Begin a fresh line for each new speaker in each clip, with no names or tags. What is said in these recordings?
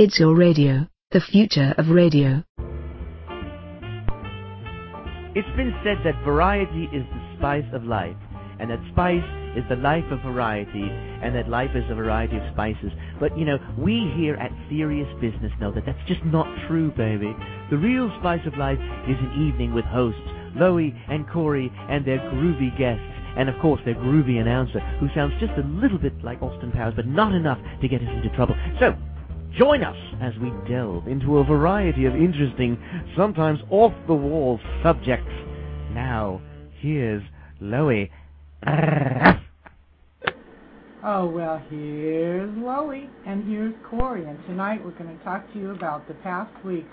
It's your radio, the future of radio.
It's been said that variety is the spice of life, and that spice is the life of variety, and that life is a variety of spices. But, you know, we here at Serious Business know that that's just not true, baby. The real spice of life is an evening with hosts, Loie and Corey, and their groovy guests. And of course, their groovy announcer, who sounds just a little bit like Austin Powers, but not enough to get us into trouble. So, join us as we delve into a variety of interesting, sometimes off-the-wall subjects. Now, here's Loie.
Oh, well, here's Loie, and here's Corey, and tonight we're going to talk to you about the past week,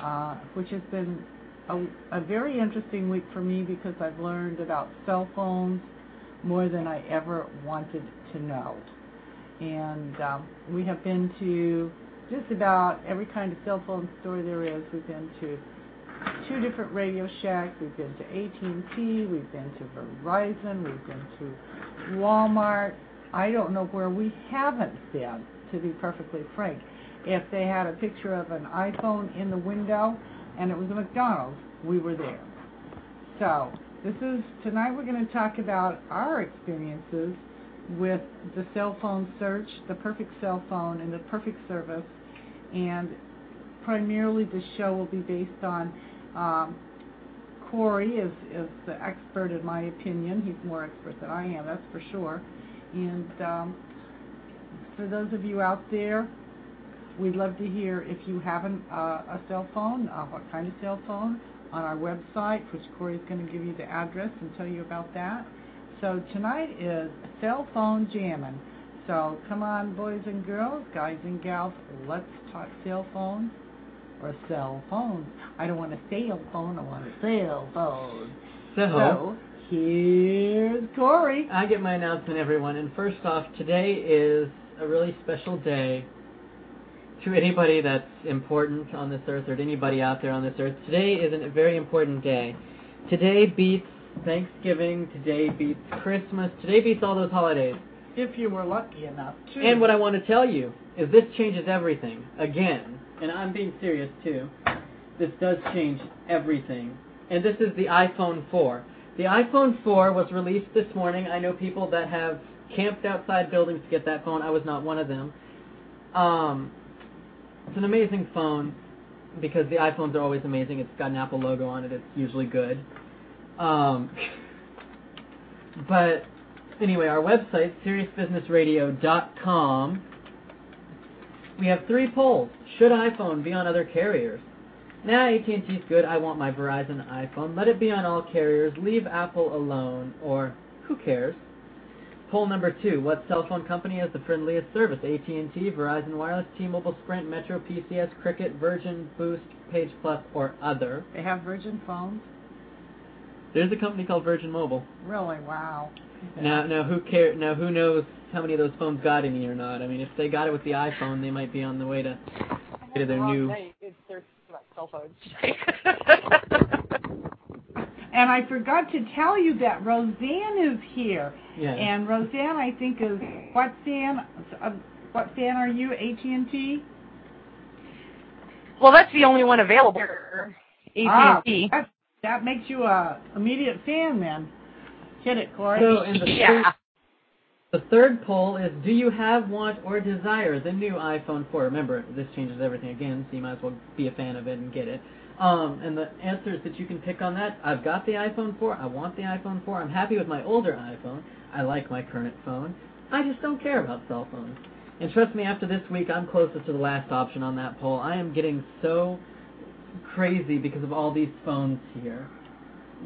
uh, which has been a, a very interesting week for me because I've learned about cell phones more than I ever wanted to know. And um, we have been to just about every kind of cell phone store there is. We've been to two different Radio Shacks. We've been to AT&T. We've been to Verizon. We've been to Walmart. I don't know where we haven't been, to be perfectly frank. If they had a picture of an iPhone in the window and it was a McDonald's, we were there. So, this is tonight we're going to talk about our experiences with the cell phone search, the perfect cell phone, and the perfect service. And primarily, the show will be based on um, Corey is, is the expert in my opinion. He's more expert than I am, that's for sure. And um, for those of you out there, we'd love to hear if you have an, uh, a cell phone, uh, what kind of cell phone, on our website, which Corey's going to give you the address and tell you about that. So tonight is cell phone jamming. So come on, boys and girls, guys and gals, let's talk cell phones or cell phones. I don't want a cell phone, I want a cell phone.
So,
So here's Corey.
I get my announcement, everyone. And first off, today is a really special day to anybody that's important on this earth or to anybody out there on this earth. Today is a very important day. Today beats Thanksgiving. Today beats Christmas. Today beats all those holidays.
If you were lucky enough to.
And what I want to tell you is this changes everything. Again, and I'm being serious too. This does change everything. And this is the iPhone 4. The iPhone 4 was released this morning. I know people that have camped outside buildings to get that phone. I was not one of them. Um, it's an amazing phone because the iPhones are always amazing. It's got an Apple logo on it. It's usually good. Um, but anyway, our website, SeriousBusinessRadio.com, we have three polls. Should iPhone be on other carriers? Nah, AT&T's good. I want my Verizon iPhone. Let it be on all carriers. Leave Apple alone. Or, who cares? Poll number two. What cell phone company has the friendliest service? AT&T, Verizon Wireless, T-Mobile, Sprint, Metro, PCS, Cricket, Virgin, Boost, Page Plus, or other?
They have Virgin phones?
There's a company called Virgin Mobile.
Really? Wow.
Now, now who care? Now who knows how many of those phones got any or not? I mean, if they got it with the iPhone, they might be on the way to to their new.
It's their cell phones.
And I forgot to tell you that Roseanne is here.
Yeah.
And Roseanne, I think, is what fan? Uh, what fan are you? AT&T.
well, that's the only one available.
Ah,
AT&T.
that, that makes you a immediate fan, then. Hit it, Corey.
So, in the
Yeah.
The third poll is Do you have, want, or desire the new iPhone 4? Remember, this changes everything again, so you might as well be a fan of it and get it. Um, and the answers that you can pick on that I've got the iPhone 4, I want the iPhone 4, I'm happy with my older iPhone, I like my current phone, I just don't care about cell phones. And trust me, after this week, I'm closest to the last option on that poll. I am getting so crazy because of all these phones here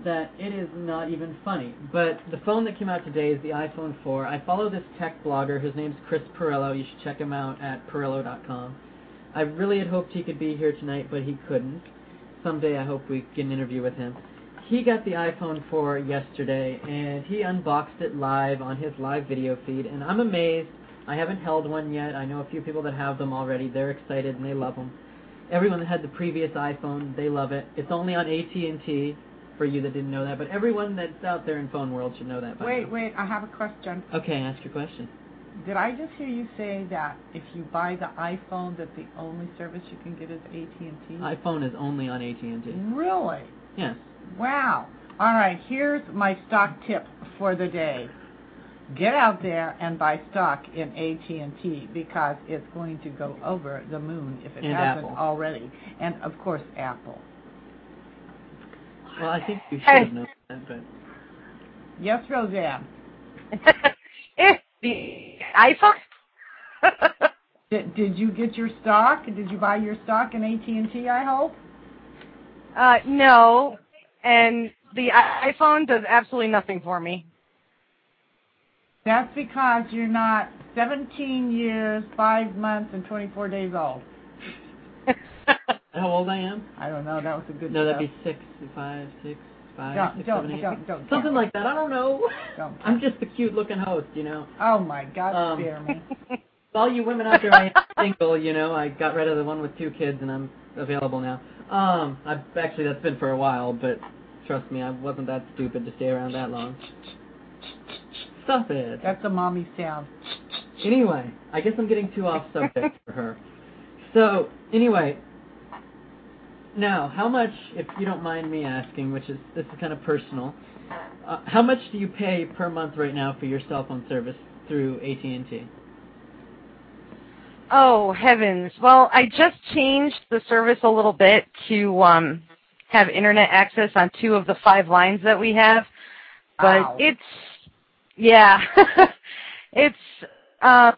that it is not even funny. But the phone that came out today is the iPhone 4. I follow this tech blogger. His name's Chris Pirillo. You should check him out at Pirillo.com. I really had hoped he could be here tonight, but he couldn't. Someday I hope we get an interview with him. He got the iPhone 4 yesterday, and he unboxed it live on his live video feed, and I'm amazed. I haven't held one yet. I know a few people that have them already. They're excited and they love them. Everyone that had the previous iPhone, they love it. It's only on AT&T for you that didn't know that, but everyone that's out there in phone world should know that. By
Wait,
now.
wait, I have a question.
Okay, ask your question.
did I just hear you say that if you buy the iPhone, that the only service you can get is AT&T?
iPhone is only on AT&T.
Really?
Yes.
Wow. All right, here's my stock tip for the day. Get out there and buy stock in AT&T because it's going to go over the moon if it
And
hasn't
Apple.
already. And of course, Apple.
Well, I think you should
Hey.
have known that, but
Yes, Roseanne.
Eh, the iPhone?
Did, did you get your stock? Did you buy your stock in AT&T? I hope.
uh, no. And the iPhone does absolutely nothing for me.
That's because you're not 17 years, 5 months, and 24 days old.
how old I am?
I don't know. That was a good
No, that'd
stuff.
be six, five, six, five,
Don't-
six,
don't-
seven, eight.
don't- don't
Something
count.
like that. I don't know.
Don't
I'm just a cute looking host, you know.
Oh my God,
Um,
spare me.
All you women out there, I am single. You know, I got rid of the one with two kids, and I'm available now. Um, I've actually that's been for a while, but trust me, I wasn't that stupid to stay around that long. Stop it.
That's a mommy sound.
Anyway, I guess I'm getting too off subject for her. So, anyway, now, how much, if you don't mind me asking, which is this is kind of personal, uh, how much do you pay per month right now for your cell phone service through AT&T?
Oh heavens! Well, I just changed the service a little bit to um, have internet access on two of the five lines that we have, but
Wow.
it's yeah, it's uh,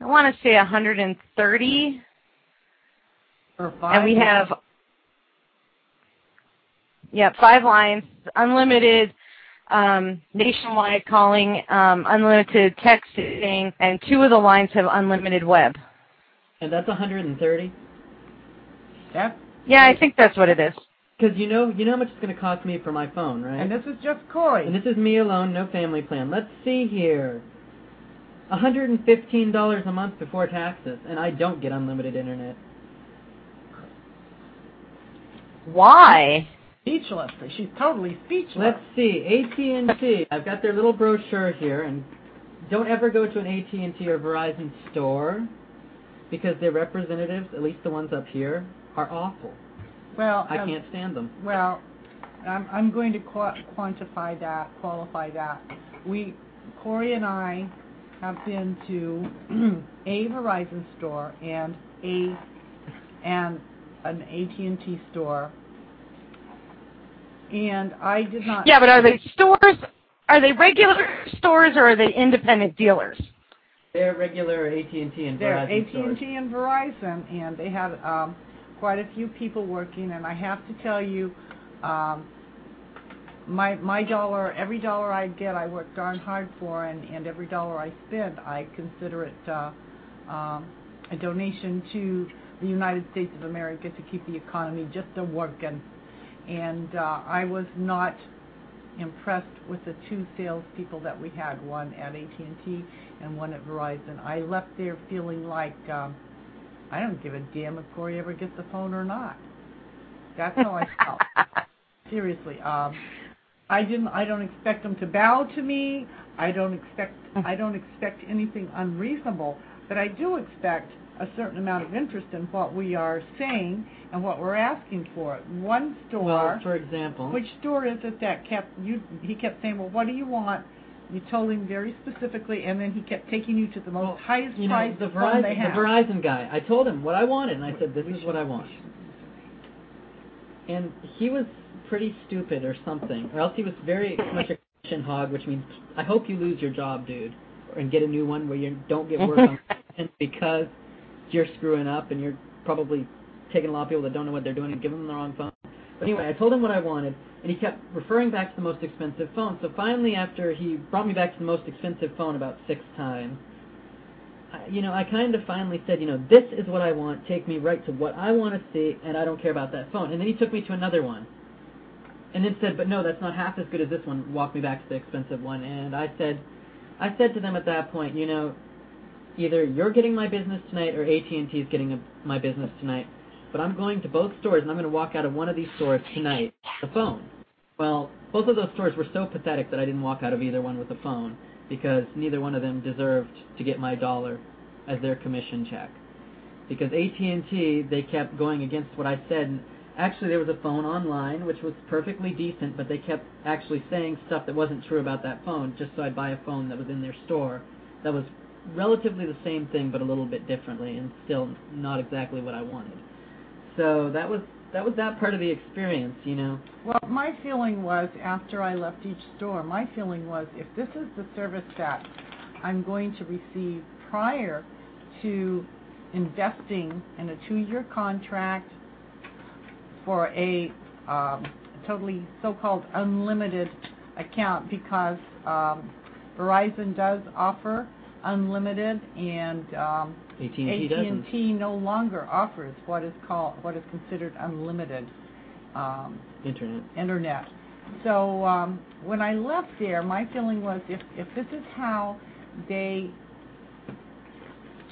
I want to say 130,
For five.
and we have yeah five lines, unlimited um, nationwide calling, um, unlimited texting, and two of the lines have unlimited web.
And that's 130?
That's,
Yeah, I think that's what it is.
Because you know, you know how much it's going to cost me for my phone, right?
and this is just Corey.
And this is me alone, no family plan. Let's see here. $115 a month before taxes, and I don't get unlimited internet.
Why?
speechless. She's totally speechless.
Let's see, AT&T. I've got their little brochure here, and don't ever go to an AT&T or Verizon store because their representatives, at least the ones up here, are awful.
Well,
I
um,
can't stand them.
Well, I'm, I'm going to qua quantify that, qualify that. We, Corey and I, have been to a Verizon store and a and an AT&T store, and I did not.
Yeah, but are they stores? Are they regular stores or are they independent dealers?
They're regular AT&T and
They're
Verizon
AT&T
stores.
and Verizon, and they had um, quite a few people working. And I have to tell you, um, my my dollar, every dollar I get, I work darn hard for, and and every dollar I spend, I consider it uh, um, a donation to the United States of America to keep the economy just a working. And uh, I was not impressed with the two salespeople that we had, one at AT&T and one at Verizon. I left there feeling like um, I don't give a damn if Corey ever gets the phone or not. That's how I felt. Seriously, um, I didn't. I don't expect them to bow to me. I don't expect. I don't expect anything unreasonable, but I do expect a certain amount of interest in what we are saying and what we're asking for. One store.
Well, for example,
Which store is it that kept you? He kept saying, "Well, what do you want?" You told him very specifically, and then he kept taking you to the most
well,
highest
you know,
price
the
phone they have.
the Verizon guy. I told him what I wanted, and I said, "This
We
is what I want." And he was pretty stupid or something, or else he was very much a commission hog, which means I hope you lose your job, dude, and get a new one where you don't get work on because you're screwing up and you're probably taking a lot of people that don't know what they're doing and giving them the wrong phone. But anyway, I told him what I wanted, and he kept referring back to the most expensive phone. So finally, after he brought me back to the most expensive phone about six times, I, you know, I kind of finally said, you know, this is what I want. Take me right to what I want to see, and I don't care about that phone. And then he took me to another one, and then said, but no, that's not half as good as this one. Walked me back to the expensive one, and I said, I said to them at that point, you know, either you're getting my business tonight or AT&T is getting a, my business tonight. But I'm going to both stores, and I'm going to walk out of one of these stores tonight with a phone. Well, both of those stores were so pathetic that I didn't walk out of either one with a phone. because neither one of them deserved to get my dollar as their commission check. Because AT&T, they kept going against what I said. And actually, there was a phone online which was perfectly decent, but they kept actually saying stuff that wasn't true about that phone, just so I'd buy a phone that was in their store that was relatively the same thing, but a little bit differently, and still not exactly what I wanted. So that was that was that part of the experience, you know.
Well, my feeling was after I left each store, my feeling was if this is the service that I'm going to receive prior to investing in a two-year contract for a um, totally so-called unlimited account because um, Verizon does offer unlimited and um,
AT&T,
AT&T no longer offers what is called what is considered unlimited um,
internet.
Internet. So um, when I left there, my feeling was if if this is how they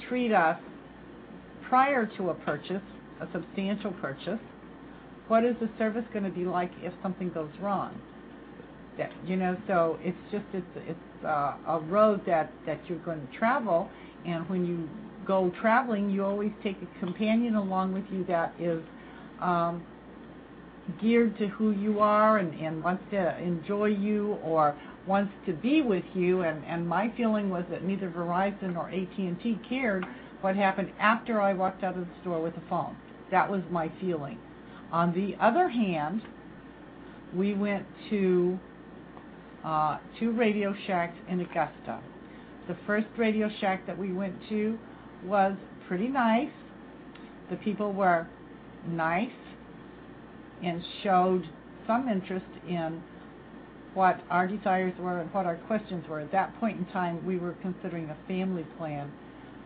treat us prior to a purchase, a substantial purchase, what is the service going to be like if something goes wrong? That you know, so it's just it's it's uh, a road that that you're going to travel, and when you go traveling, you always take a companion along with you that is um, geared to who you are and, and wants to enjoy you or wants to be with you. And, and my feeling was that neither Verizon or AT&T cared what happened after I walked out of the store with the phone. That was my feeling. On the other hand, we went to two Radio Shacks in Augusta. The first Radio Shack that we went to was pretty nice. The people were nice and showed some interest in what our desires were and what our questions were. At that point in time, we were considering a family plan.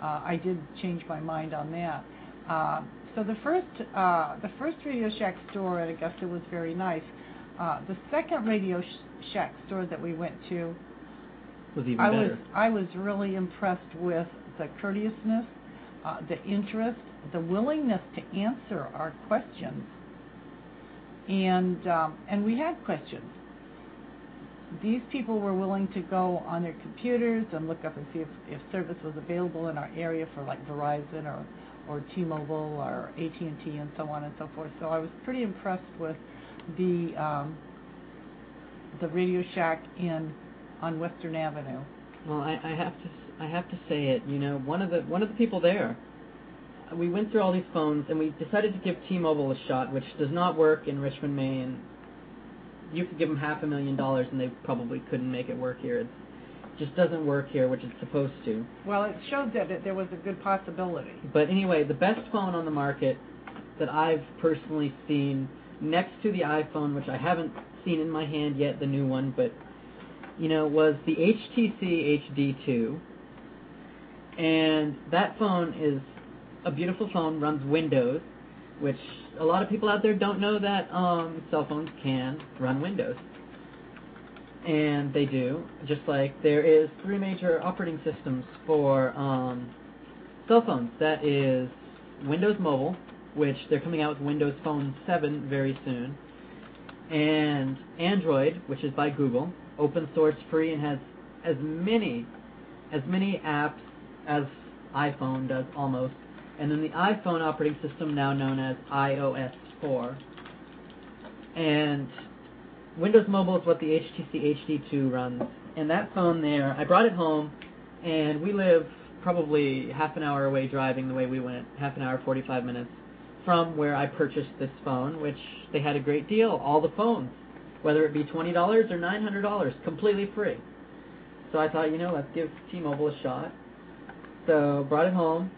Uh, I did change my mind on that. Uh, so the first, uh, the first Radio Shack store at Augusta was very nice. Uh, the second Radio Shack store that we went to
was even
I
better.
was I was really impressed with the courteousness, uh, the interest, the willingness to answer our questions, and um, and we had questions. These people were willing to go on their computers and look up and see if, if service was available in our area for like Verizon or or T-Mobile or AT&T and so on and so forth. So I was pretty impressed with the um, the Radio Shack in on Western Avenue.
Well, I, I have to I have to say it. You know, one of the one of the people there, we went through all these phones and we decided to give T-Mobile a shot, which does not work in Richmond, Maine. You could give them half a million dollars and they probably couldn't make it work here. It just doesn't work here, which it's supposed to.
Well, it showed that it, there was a good possibility.
But anyway, the best phone on the market that I've personally seen, next to the iPhone, which I haven't seen in my hand yet, the new one, but you know, was the HTC HD2. And that phone is a beautiful phone, runs Windows, which a lot of people out there don't know that um, cell phones can run Windows. And they do, just like there is three major operating systems for um, cell phones. That is Windows Mobile, which they're coming out with Windows Phone 7 very soon, and Android, which is by Google, open source free and has as many as many apps as iPhone does almost. And then the iPhone operating system now known as iOS 4. And Windows Mobile is what the HTC HD2 runs. And that phone there, I brought it home and we live probably half an hour away driving the way we went, half an hour, 45 minutes from where I purchased this phone, which they had a great deal, all the phones whether it be $20 or $900, completely free. So I thought, you know, let's give T-Mobile a shot. So brought it home.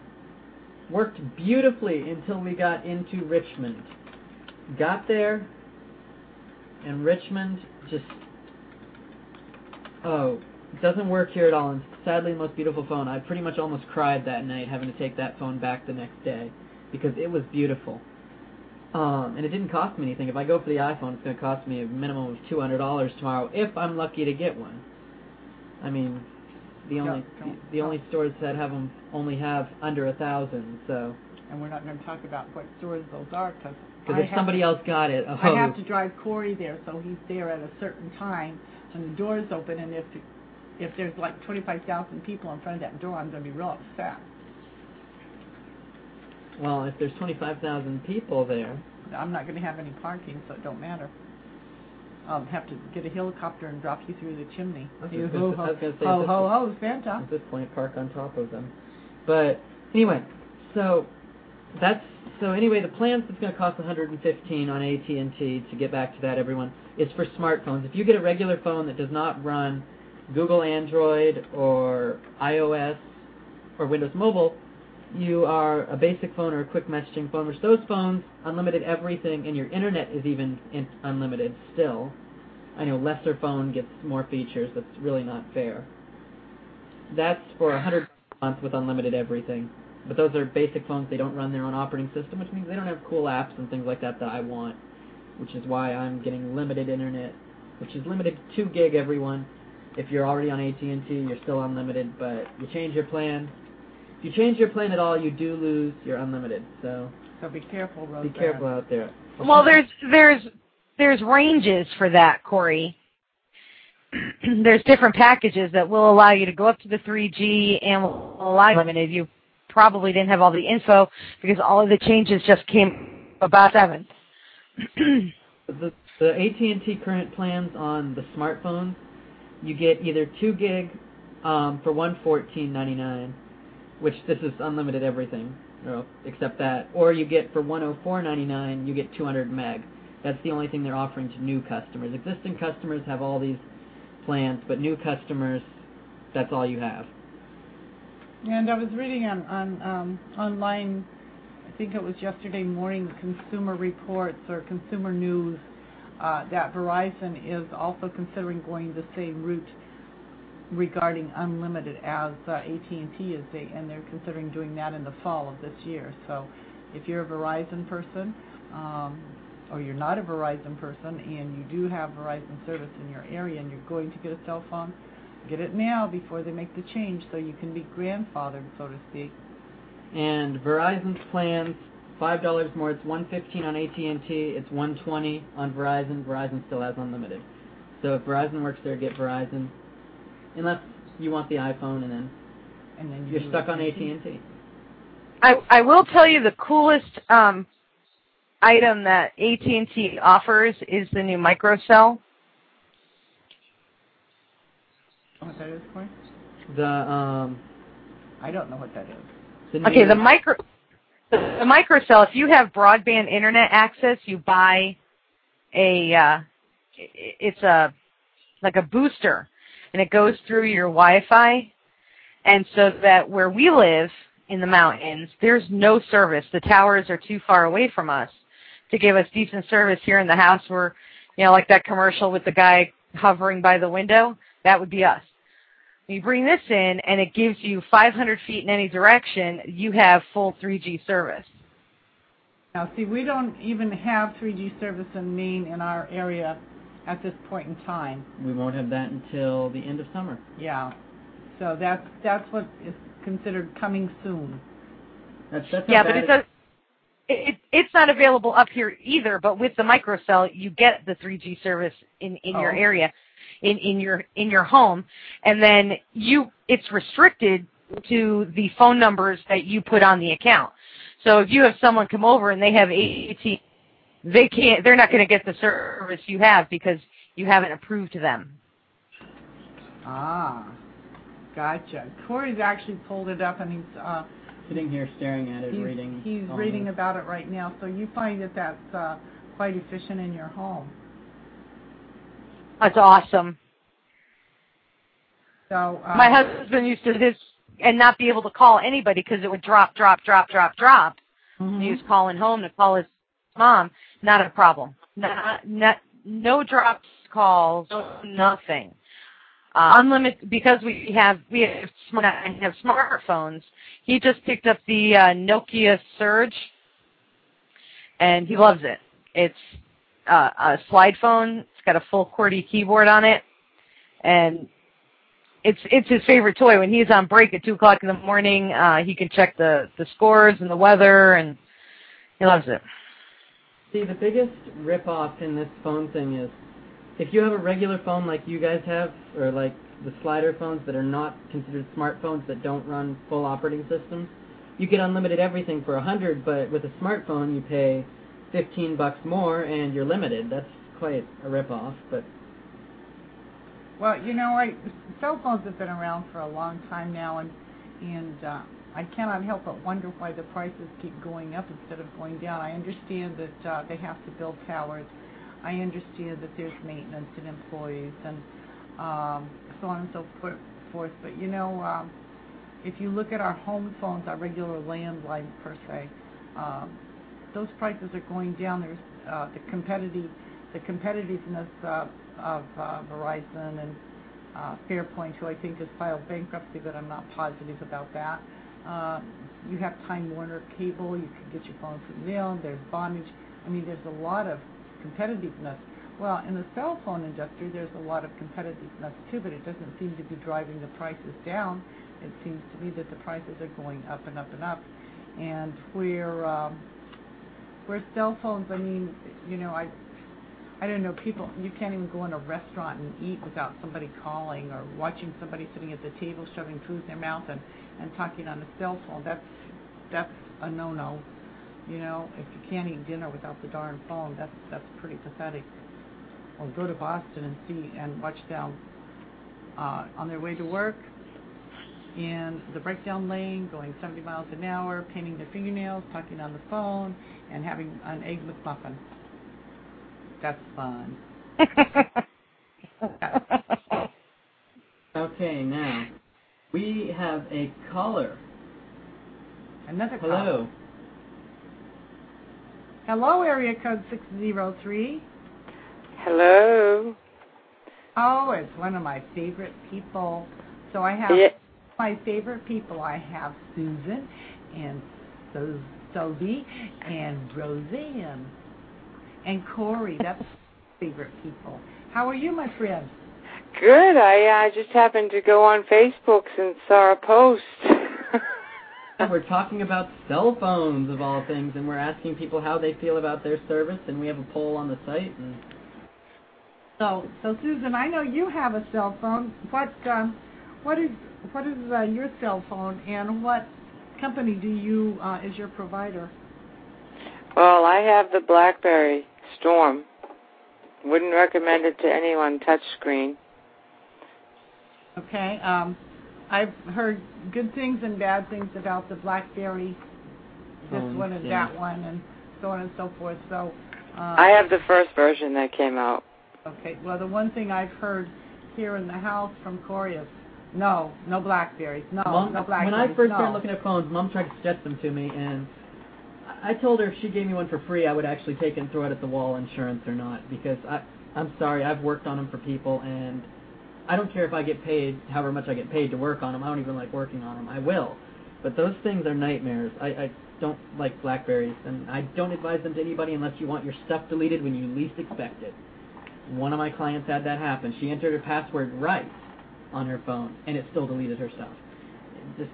Worked beautifully until we got into Richmond. Got there, and Richmond just oh doesn't work here at all. And sadly, the most beautiful phone. I pretty much almost cried that night having to take that phone back the next day because it was beautiful. Um, and it didn't cost me anything. If I go for the iPhone, it's going to cost me a minimum of two hundred dollars tomorrow if I'm lucky to get one. I mean, the only
don't-
the, the only stores that have them only have under a thousand. So
And we're not going to talk about what stores those are because
because if somebody else got it, oh,
I have to drive Corey there, so he's there at a certain time when the doors open, and if if there's like 25,000 people in front of that door, I'm going to be real upset.
Well, if there's 25,000 people there,
I'm not going to have any parking, so it don't matter. I'll have to get a helicopter and drop you through the chimney.
I was
You
gonna
ho ho
was gonna say,
ho ho ho Santa.
at this point park on top of them. But anyway, so that's so anyway the plans that's going to cost 115 on AT&T to get back to that everyone is for smartphones. If you get a regular phone that does not run Google Android or iOS or Windows Mobile, you are a basic phone or a quick messaging phone, which those phones unlimited everything and your internet is even in- unlimited still. I know lesser phone gets more features. That's really not fair. That's for a hundred month with unlimited everything. But those are basic phones. They don't run their own operating system, which means they don't have cool apps and things like that that I want. Which is why I'm getting limited internet, which is limited to two gig. Everyone, if you're already on AT&T, you're still unlimited. But you change your plan. If you change your plan at all, you do lose your unlimited. So
So be careful,
be careful out there.
Well, there's there's there's ranges for that, Corey. there's different packages that will allow you to go up to the 3G and will allow you limited. You probably didn't have all the info because all of the changes just came about seven.
the the AT&T current plans on the smartphones, you get either two gig um, for one fourteen ninety nine, which this is unlimited everything, except that, or you get for one oh four ninety nine, you get two hundred meg. That's the only thing they're offering to new customers. Existing customers have all these plans, but new customers, that's all you have.
And I was reading on on um, online, I think it was yesterday morning, Consumer Reports or Consumer News, uh, that Verizon is also considering going the same route regarding unlimited as uh, AT&T is, they, and they're considering doing that in the fall of this year. So, if you're a Verizon person, um, or you're not a Verizon person, and you do have Verizon service in your area, and you're going to get a cell phone, get it now before they make the change, so you can be grandfathered, so to speak.
And Verizon's plans, five dollars more. It's one fifteen on AT and T. It's one twenty on Verizon. Verizon still has unlimited. So if Verizon works there, get Verizon. Unless you want the iPhone, and then
And then you
you're stuck on AT
AT&T.
and T.
I I will tell you the coolest um, item that AT&T offers is the new microcell.
What that is, Corey?
The um
I don't know what that is.
the
Okay, the micro the, the microcell. If you have broadband internet access, you buy a uh, it's a like a booster, and it goes through your Wi-Fi, and so that where we live in the mountains, there's no service. The towers are too far away from us to give us decent service here in the house. Where you know, like that commercial with the guy hovering by the window, that would be us. You bring this in, and it gives you 500 feet in any direction. You have full 3G service.
Now, see, we don't even have 3G service in Maine in our area at this point in time.
we won't have that until the end of summer.
Yeah. So that's that's what is considered coming soon.
That's that's
yeah, but
bad.
it does. It, it's not available up here either. But with the microcell, you get the 3G service in in your
Oh.
area, in in your in your home, and then you it's restricted to the phone numbers that you put on the account. So if you have someone come over and they have AT, they can't. They're not going to get the service you have because you haven't approved them.
Ah, gotcha. Corey's actually pulled it up and he's uh,
Sitting here staring at it,
he's,
reading.
he's
all
reading
this.
about it right now. So you find that that's uh, quite efficient in your home.
That's awesome.
So uh,
My husband used to this and not be able to call anybody because it would drop, drop, drop, drop, drop.
mhm.
He was calling home to call his mom. Not a problem. Not, not, no drops calls, nothing. Uh, unlimited because we have we have smart and have smartphones. He just picked up the uh, Nokia Surge, and he loves it. It's uh, a slide phone. It's got a full QWERTY keyboard on it, and it's it's his favorite toy. When he's on break at two o'clock in the morning, uh, he can check the the scores and the weather, and he loves it.
See, the biggest rip-off in this phone thing is if you have a regular phone like you guys have, or like the slider phones that are not considered smartphones that don't run full operating systems, you get unlimited everything for a hundred. But with a smartphone, you pay fifteen bucks more and you're limited. That's quite a ripoff. But
Well, you know, I cell phones have been around for a long time now, and and uh, I cannot help but wonder why the prices keep going up instead of going down. I understand that uh, they have to build towers. I understand that there's maintenance and employees and um, so on and so forth. But you know, um, if you look at our home phones, our regular landlines per se, um, those prices are going down. There's uh, the competitive, the competitiveness of uh, Verizon and Fairpoint, who I think has filed bankruptcy, but I'm not positive about that. Uh, you have Time Warner Cable. You can get your phone through mail. There's Vonage. I mean, there's a lot of competitiveness. Well, in the cell phone industry, there's a lot of competitiveness too, but it doesn't seem to be driving the prices down. It seems to me that the prices are going up and up and up. And where um, where cell phones, I mean, you know, I I don't know, people you can't even go in a restaurant and eat without somebody calling or watching somebody sitting at the table shoving food in their mouth and and talking on a cell phone. That's that's a no-no. You know, if you can't eat dinner without the darn phone, that's that's pretty pathetic. Or go to Boston and see and watch them uh, on their way to work in the breakdown lane, going 70 miles an hour, painting their fingernails, talking on the phone, and having an egg McMuffin. That's fun.
okay, now we have a caller.
Another call.
Hello.
Hello, area code 603.
Hello.
Oh, it's one of my favorite people. So I have
Yeah.
my favorite people. I have Susan and so Sophie and Roseanne and Corey. That's favorite people. How are you, my friend?
Good. I uh, just happened to go on Facebook and saw a post.
We're talking about cell phones of all things, and we're asking people how they feel about their service, and we have a poll on the site. And
So, so Susan, I know you have a cell phone. What, um, what is, what is uh, your cell phone, and what company do you uh, is your provider?
well, I have the BlackBerry Storm. Wouldn't recommend it to anyone touchscreen.
Okay. Um, I've heard good things and bad things about the BlackBerry, this
Phones,
one and
yeah.
that one, and so on and so forth. So. Uh,
I have the first version that came out.
Okay. Well, the one thing I've heard here in the house from Corey is, no, no Blackberries, no,
Mom,
no blackberries.
when I first
no.
started looking at phones, Mom tried to suggest them to me, and I told her if she gave me one for free, I would actually take it and throw it at the wall, insurance or not, because I, I'm sorry, I've worked on them for people, and I don't care if I get paid however much I get paid to work on them. I don't even like working on them. I will, but those things are nightmares. I, I don't like Blackberries, and I don't advise them to anybody unless you want your stuff deleted when you least expect it. One of my clients had that happen. She entered her password right on her phone, and it still deleted her stuff. Just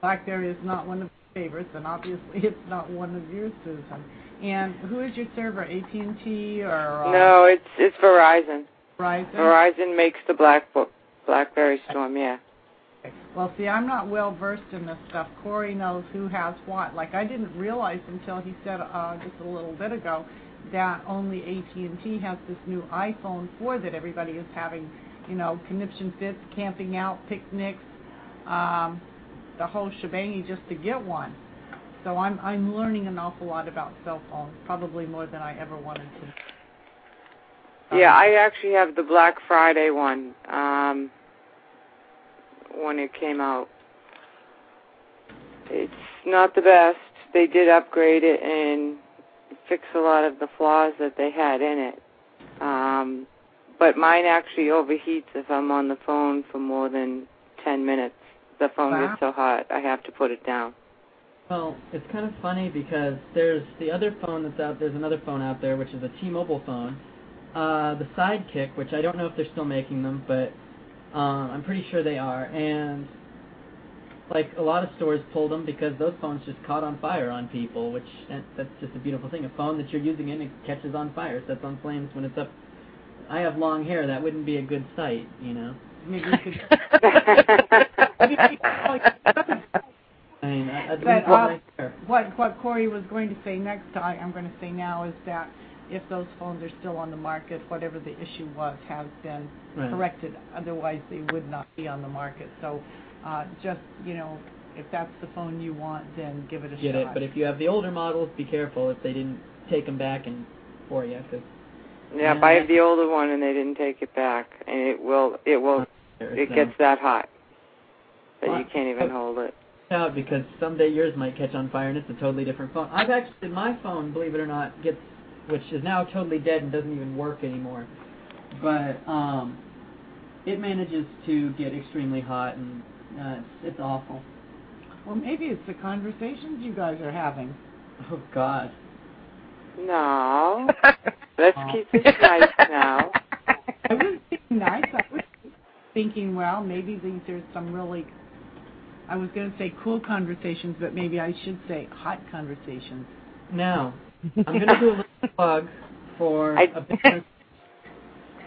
BlackBerry is not one of favorites, and obviously it's not one of yours, Susan. And who is your server, AT&T or uh,
No, it's it's Verizon.
Verizon?
Verizon makes the Black Book BlackBerry Storm. Yeah.
Well, see, I'm not well versed in this stuff. Corey knows who has what. Like I didn't realize until he said uh, just a little bit ago that only AT&T has this new iPhone 4 that everybody is having, you know, conniption fits, camping out, picnics, um, the whole shebang just to get one. So I'm I'm learning an awful lot about cell phones, probably more than I ever wanted to.
Yeah, I actually have the Black Friday one. Um, when it came out. It's not the best. They did upgrade it and fix a lot of the flaws that they had in it. Um, but mine actually overheats if I'm on the phone for more than 10 minutes. The phone
Wow.
gets so hot, I have to put it down.
Well, it's kind of funny because there's the other phone that's out. There's another phone out there which is a T-Mobile phone, uh, the Sidekick, which I don't know if they're still making them, but um, I'm pretty sure they are. And like a lot of stores pulled them because those phones just caught on fire on people, which and that's just a beautiful thing. A phone that you're using and it catches on fire, sets on flames when it's up I have long hair. That wouldn't be a good sight, you know.
Maybe we could.
I mean, I, I'd
But, uh, what what Corey was going to say next, I, I'm going to say now is that if those phones are still on the market, whatever the issue was has been
Right.
corrected. Otherwise, they would not be on the market. So, uh, just you know, if that's the phone you want, then give it a
Get
shot.
it? But if you have the older models, be careful if they didn't take them back and for you, because
Yeah,
Yeah.
I have the older one and they didn't take it back, and it will it will it gets that hot that you can't even hold it.
out because someday yours might catch on fire and it's a totally different phone. I've actually my phone, believe it or not, gets which is now totally dead and doesn't even work anymore. But um, it manages to get extremely hot and uh, it's, it's awful.
well, maybe it's the conversations you guys are having.
Oh God.
No, let's keep it nice now.
I was being nice. I was thinking, well, maybe these are some really. I was going to say cool conversations, but maybe I should say hot conversations.
Now, I'm going to do a little plug for a business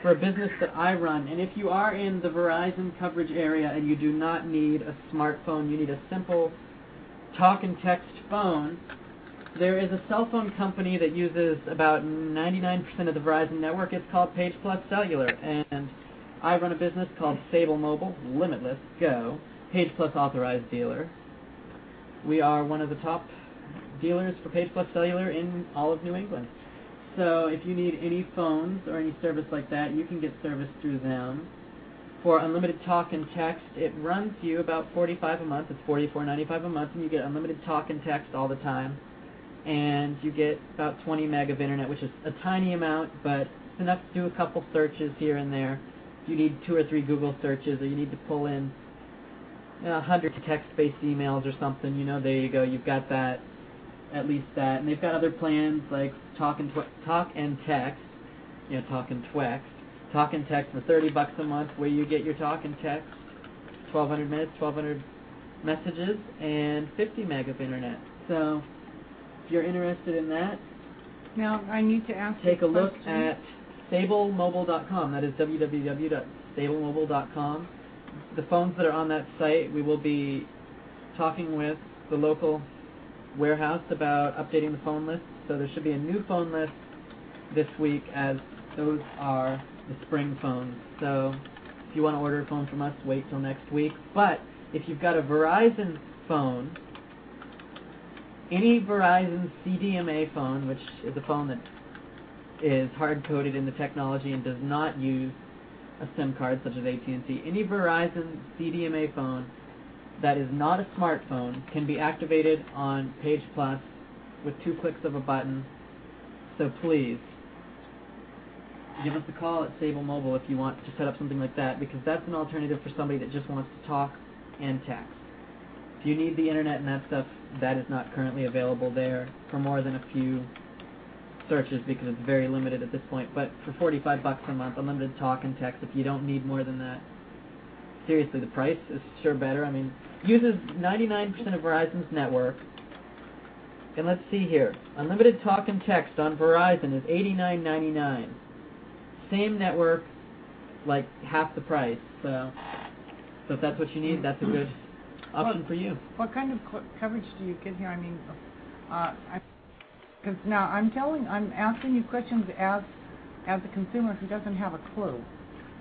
for a business that I run. And if you are in the Verizon coverage area and you do not need a smartphone, you need a simple talk and text phone. There is a cell phone company that uses about 99% of the Verizon network. It's called Page Plus Cellular, and I run a business called Sable Mobile Limitless Go, Page Plus authorized dealer. We are one of the top dealers for Page Plus Cellular in all of New England. So if you need any phones or any service like that, you can get service through them. For unlimited talk and text, it runs you about 45 a month. It's 44.95 a month, and you get unlimited talk and text all the time. And you get about 20 meg of internet, which is a tiny amount, but it's enough to do a couple searches here and there. If you need two or three Google searches, or you need to pull in 100 text-based emails or something, you know, there you go. You've got that, at least that. And they've got other plans like talk and tw- talk and text, you know, talk and twext, talk and text for 30 bucks a month, where you get your talk and text, 1,200 minutes, 1,200 messages, and 50 meg of internet. So, if you're interested in that,
Now I need to ask.
You take
you
a look at stablemobile.com. That is www.stablemobile.com. The phones that are on that site, we will be talking with the local warehouse about updating the phone list. So there should be a new phone list this week as those are the spring phones. So if you want to order a phone from us, wait till next week. But if you've got a Verizon phone, any Verizon CDMA phone, which is a phone that is hard-coded in the technology and does not use a SIM card such as AT&T, any Verizon CDMA phone that is not a smartphone can be activated on Page Plus with two clicks of a button. So please, give us a call at Sable Mobile if you want to set up something like that, because that's an alternative for somebody that just wants to talk and text. If you need the internet and that stuff, that is not currently available there for more than a few searches because it's very limited at this point. But for 45 bucks a month, unlimited talk and text, if you don't need more than that, seriously, the price is sure better. I mean, uses 99% of Verizon's network. And let's see here. Unlimited talk and text on Verizon is $89.99. Same network, like half the price. So, so if that's what you need, that's a good option
Well-
for you.
What kind of co- coverage do you get here? I mean, uh, because now I'm telling, I'm asking you questions as as a consumer who doesn't have a clue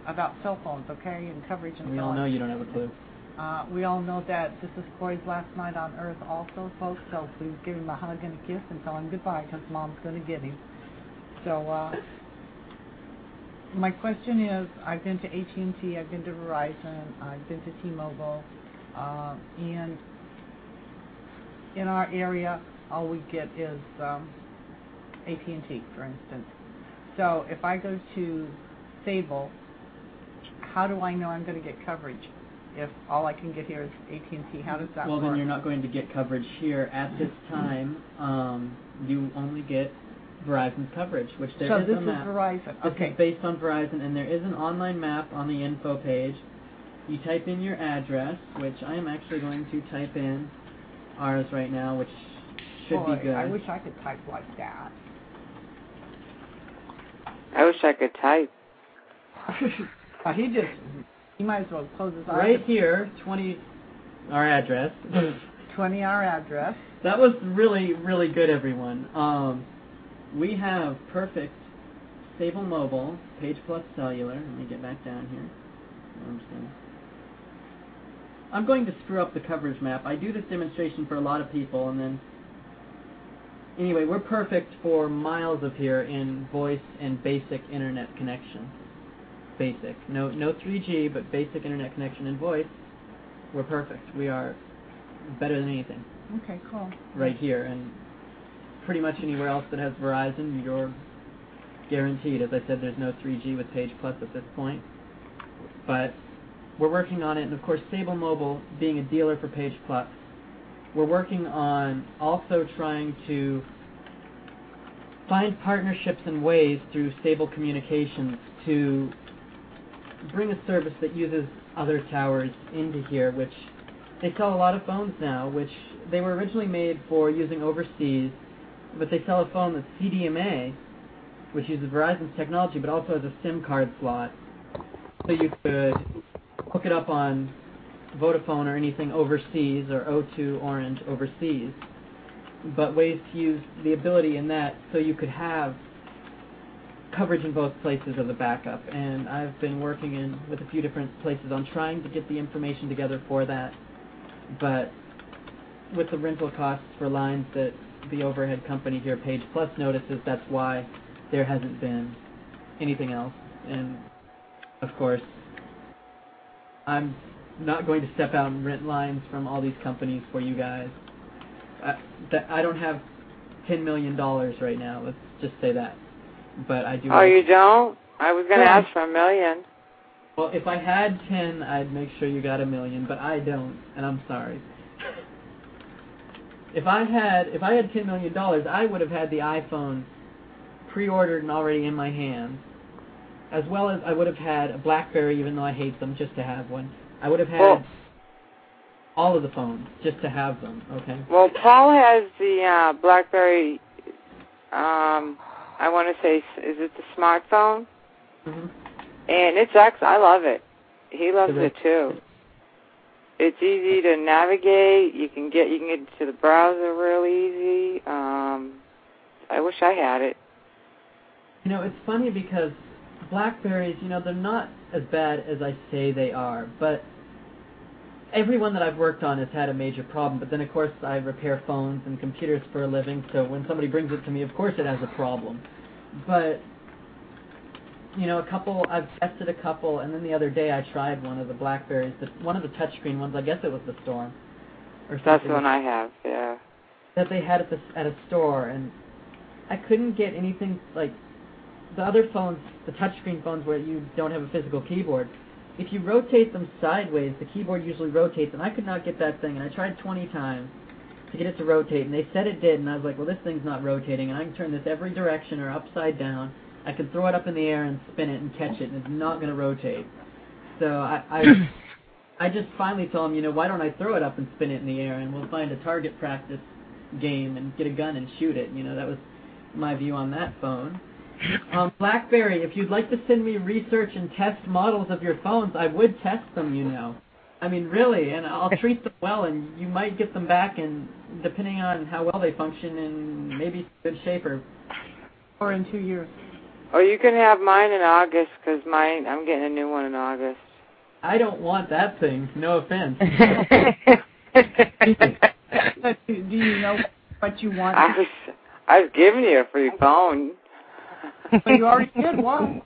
about cell phones, okay, and coverage and
We
so
all know you don't have a clue.
Uh, we all know that this is Corey's last night on Earth, also, folks. So please give him a hug and a kiss and tell him goodbye, because Mom's going to get him. So uh, my question is, I've been to AT&T, I've been to Verizon, I've been to T-Mobile, uh, and in our area, all we get is um, AT&T, for instance. So if I go to Sable, how do I know I'm going to get coverage? If all I can get here is AT&T, how does that
well,
work?
then you're not going to get coverage here at this time. Um, you only get Verizon's coverage, which there
so
is
this is
map.
Verizon.
This
Okay.
is based on Verizon, and there is an online map on the info page. You type in your address, which I am actually going to type in ours right now, which should be good.
I wish I could type like that.
I wish I could type.
Uh, he just, he might as well close his eyes.
right here, 20, our address.
20 our address.
That was really, really good, everyone. Um, we have perfect stable mobile, Page Plus cellular. Let me get back down here. I'm just gonna- I'm going to screw up the coverage map. I do this demonstration for a lot of people, and then anyway, we're perfect for miles of here in voice and basic internet connection. Basic, no no 3G, but basic internet connection and voice. We're perfect. We are better than anything
Okay, cool.
right here, and pretty much anywhere else that has Verizon, you're guaranteed. As I said, there's no 3G with Page Plus at this point, but we're working on it. And of course, Sable Mobile, being a dealer for Page Plus, we're working on also trying to find partnerships and ways through Stable Communications to bring a service that uses other towers into here, which they sell a lot of phones now, which they were originally made for using overseas, but they sell a phone that's CDMA, which uses Verizon's technology, but also has a SIM card slot, so you could hook it up on Vodafone or anything overseas, or O2 Orange overseas. But ways to use the ability in that so you could have coverage in both places as a backup. And I've been working in with a few different places on trying to get the information together for that. But with the rental costs for lines that the overhead company here, Page Plus, notices, that's why there hasn't been anything else. And of course, I'm not going to step out and rent lines from all these companies for you guys. I, that, I don't have ten million dollars right now. Let's just say that. But I do.
Oh, you don't? I was going to
No.
ask for a million.
Well, if I had ten, I'd make sure you got a million, but I don't, and I'm sorry. if I had if I had ten million dollars, I would have had the iPhone pre-ordered and already in my hands, as well as I would have had a BlackBerry, even though I hate them, just to have one. I would have had
Well-
all of the phones just to have them. Okay.
Well, Paul has the uh, BlackBerry. Um, I want to say, is it the smartphone?
hmm
And it's actually, I love it. He loves it
it-
too. It's easy to navigate. You can get you can get to the browser real easy. Um, I wish I had it.
You know, it's funny because Blackberries, you know, they're not as bad as I say they are, but everyone that I've worked on has had a major problem. But then, of course, I repair phones and computers for a living, so when somebody brings it to me, of course it has a problem. But, you know, a couple, I've tested a couple, and then the other day I tried one of the Blackberries, the, one of the touchscreen ones, I guess it was the Storm. Or
That's the one I have. Yeah.
that they had at the at a store, and I couldn't get anything like the other phones, the touchscreen phones where you don't have a physical keyboard. If you rotate them sideways, the keyboard usually rotates, and I could not get that thing. And I tried 20 times to get it to rotate, and they said it did, and I was like, well, this thing's not rotating, and I can turn this every direction or upside down. I can throw it up in the air and spin it and catch it, and it's not going to rotate. So I, I, I just finally told him, you know, why don't I throw it up and spin it in the air, and we'll find a target practice game and get a gun and shoot it. You know, that was my view on that phone. Um, BlackBerry, if you'd like to send me research and test models of your phones, I would test them. You know, I mean, really, and I'll treat them well, and you might get them back, and depending on how well they function, in maybe good shape or
Or in two years.
Or you can have mine in August 'cause mine. I'm getting a new one in August.
I don't want that thing. No offense.
Do, do you know what you want?
I was I was giving you a free phone.
But you already did one.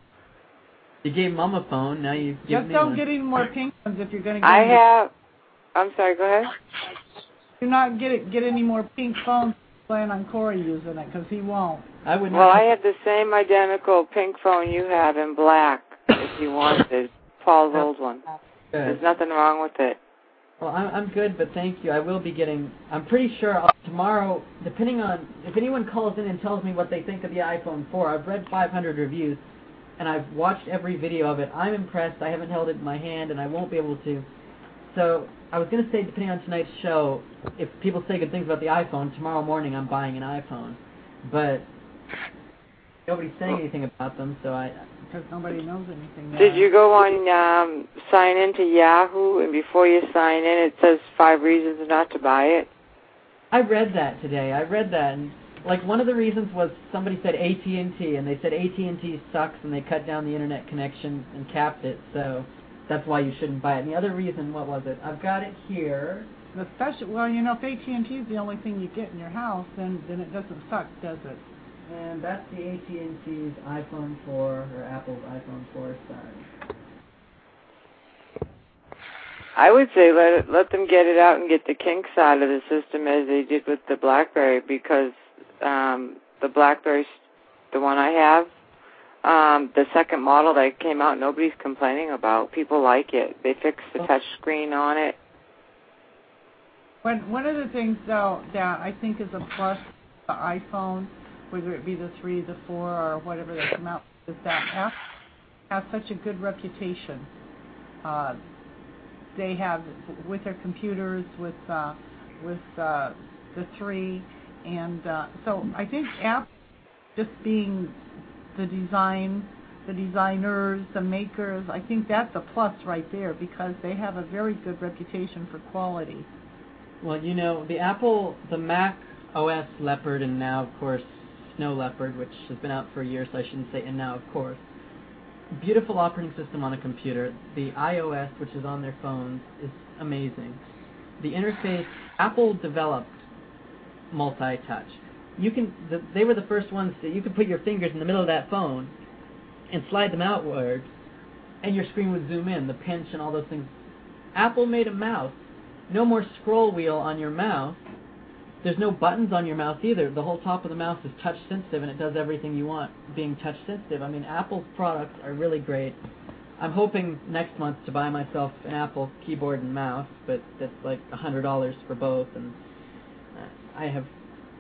You gave mom a phone. Now you give
Just don't
one.
get any more pink ones if you're going to get
I
any-
have. I'm sorry. Go ahead.
Do not get it, get any more pink phones. Plan on Corey using it because he won't.
I would not.
Well, I have the same identical pink phone you have in black. If you wanted Paul's old one,
Good.
there's nothing wrong with it.
Well, I'm, I'm good, but thank you. I will be getting. I'm pretty sure I'll, tomorrow, depending on if anyone calls in and tells me what they think of the iPhone 4. I've read 500 reviews, and I've watched every video of it. I'm impressed. I haven't held it in my hand, and I won't be able to. So I was gonna say, depending on tonight's show, if people say good things about the iPhone, tomorrow morning I'm buying an iPhone. But nobody's saying anything about them, so I.
Because nobody knows anything. Now.
Did you go on um, sign in to Yahoo and before you sign in, it says five reasons not to buy it?
I read that today. I read that, and like one of the reasons was somebody said AT and T, and they said AT and T sucks, and they cut down the internet connection and capped it. So that's why you shouldn't buy it. And the other reason, what was it? I've got it here.
The special, well, you know, if AT and T is the only thing you get in your house, then then it doesn't suck, does it?
And that's the AT and T's iPhone 4 or Apple's iPhone 4. Sorry.
I would say let it, let them get it out and get the kinks out of the system as they did with the BlackBerry because um, the BlackBerry, the one I have, um, the second model that came out, nobody's complaining about. People like it. They fixed the touch screen on it.
One one of the things though that I think is a plus the iPhone, whether it be the three, the four, or whatever they come out, is that has such a good reputation. Uh, they have with their computers, with uh, with uh, the three, and so I think Apple just being the design, the designers, the makers, I think that's a plus right there because they have a very good reputation for quality.
Well, you know, the Apple, the Mac OS Leopard, and now, of course, Snow Leopard, which has been out for a year, so I shouldn't say and now, of course. Beautiful operating system on a computer. The iOS, which is on their phones, is amazing. The interface, Apple developed multi-touch. You can, the, they were the first ones that you could put your fingers in the middle of that phone and slide them outward, and your screen would zoom in, the pinch and all those things. Apple made a mouse no more scroll wheel on your mouse. There's no buttons on your mouse either. The whole top of the mouse is touch sensitive and it does everything you want being touch sensitive. I mean, Apple's products are really great. I'm hoping next month to buy myself an Apple keyboard and mouse, but that's like a hundred dollars for both, and uh, I have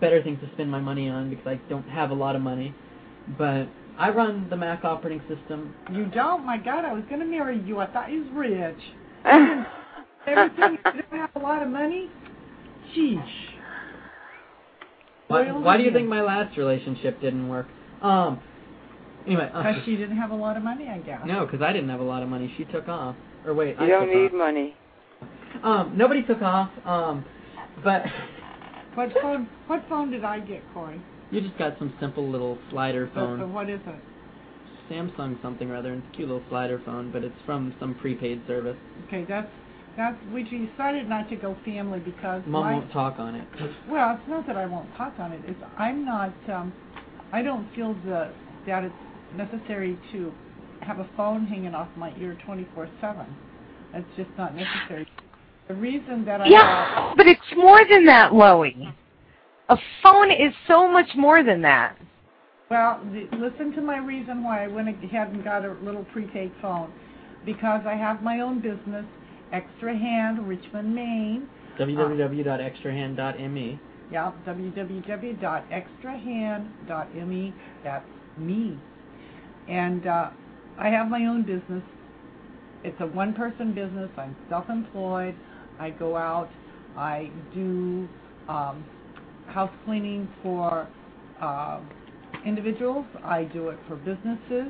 better things to spend my money on because I don't have a lot of money. But I run the Mac operating system.
You don't? My God, I was going to marry you. I thought he was rich. Everything. You don't have a lot of money. Sheesh.
Why,
Well,
why do you think my last relationship didn't work? Um. Anyway. uh,
Because she didn't have a lot of money, I guess.
No, because I didn't have a lot of money. She took off. Or wait,
You
I
don't
took
need
off.
money.
Um, nobody took off. Um, but
What phone? What phone did I get, Corey?
you just got some simple little slider
So, so what is it?
Samsung something or other, and it's a cute little slider phone, but it's from some prepaid service.
Okay, that's that's we decided not to go family because
Mom
my
won't talk on it.
well, it's not that I won't talk on it. It's I'm not. Um, I don't feel the that it's necessary to have a phone hanging off my ear 24/7. It's just not necessary. The reason that I
Yeah, but it's more than that, Loie. A phone is so much more than that.
Well, the, listen to my reason why I went ahead and got a little prepaid phone. Because I have my own business, Extra Hand, Richmond, Maine.
www.extrahand.me.
Yeah, www.extrahand.me. That's me. And uh, I have my own business. It's a one-person business. I'm self-employed. I go out. I do um, house cleaning for uh, individuals. I do it for businesses.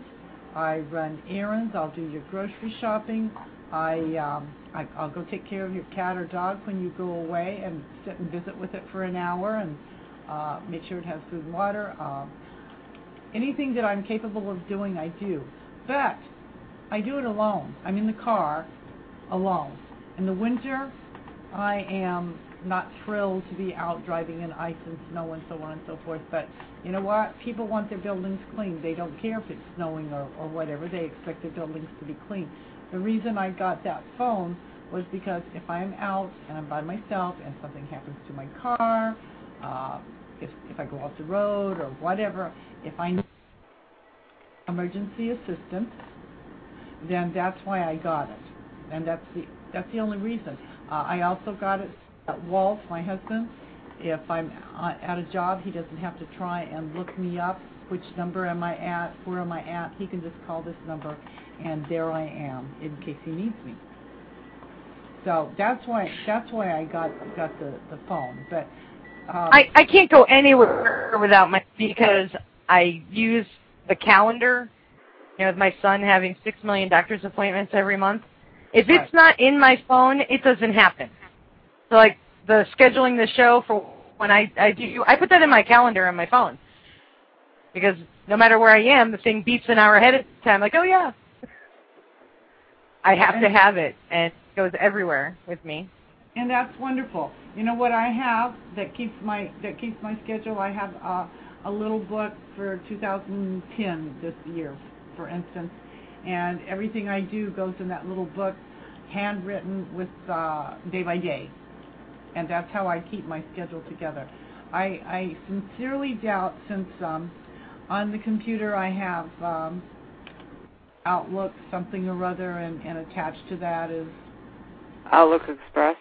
I run errands. I'll do your grocery shopping. I, um, I I'll go take care of your cat or dog when you go away and sit and visit with it for an hour and uh, make sure it has food and water. Um, anything that I'm capable of doing, I do. But I do it alone. I'm in the car alone. In the winter, I am not thrilled to be out driving in ice and snow and so on and so forth. But you know what? People want their buildings clean. They don't care if it's snowing or, or whatever. They expect their buildings to be clean. The reason I got that phone was because if I'm out and I'm by myself and something happens to my car, uh, if if I go off the road or whatever, if I need emergency assistance, then that's why I got it, and that's the that's the only reason. Uh, I also got it at Walt, my husband. If I'm uh, at a job, he doesn't have to try and look me up. Which number am I at? Where am I at? He can just call this number, and there I am in case he needs me. So that's why that's why I got got the the phone. But um,
I I can't go anywhere without my because I use the calendar, you know, with my son having six million doctor's appointments every month. If it's not in my phone, it doesn't happen. So like the scheduling the show for when I I do I put that in my calendar on my phone because no matter where I am, the thing beeps an hour ahead of time. Like, oh yeah, I have to have it, and it goes everywhere with me.
and that's wonderful. You know what I have that keeps my that keeps my schedule. I have uh, a little book for 2010 this year, for instance, and everything I do goes in that little book, handwritten with uh, day by day, and that's how I keep my schedule together. I, I sincerely doubt since um, on the computer I have um, Outlook something or other, and, and attached to that is
Outlook Express.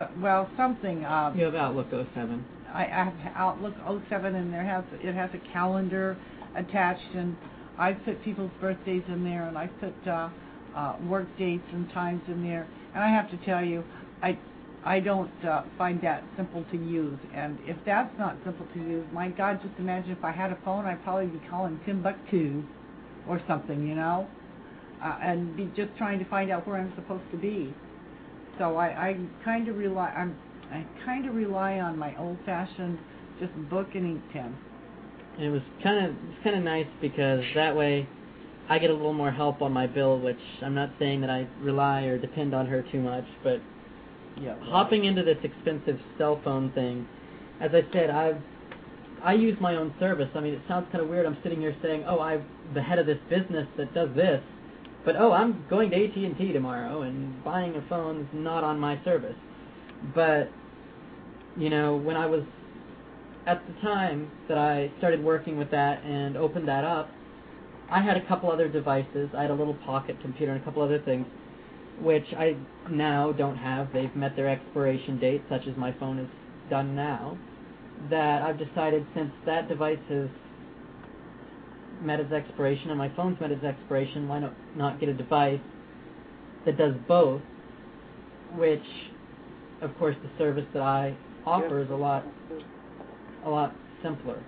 uh, well something. Uh,
You have Outlook 07.
I, I have Outlook 07, and there has it has a calendar attached, and I've put people's birthdays in there, and I've put uh, uh, work dates and times in there, and I have to tell you, I I don't uh, find that simple to use, and if that's not simple to use, my God, just imagine if I had a phone, I'd probably be calling Timbuktu or something, you know, uh, and be just trying to find out where I'm supposed to be. So I, I kind of rely I'm I kind of rely on my old-fashioned just book and ink pen.
And it was kind of it's kind of nice because that way I get a little more help on my bill, which I'm not saying that I rely or depend on her too much, but
Yeah.
hopping into this expensive cell phone thing, as I said, I've I use my own service. I mean, it sounds kind of weird. I'm sitting here saying, "Oh, I'm the head of this business that does this," but oh, I'm going to AT&T tomorrow and buying a phone is not on my service. But you know, when I was at the time that I started working with that and opened that up, I had a couple other devices. I had a little pocket computer and a couple other things, which I now don't have. They've met their expiration date, such as my phone is done now. That I've decided since that device has met its expiration and my phone's met its expiration, why not not get a device that does both? Which, of course, the service that I offer is a lot a lot simpler.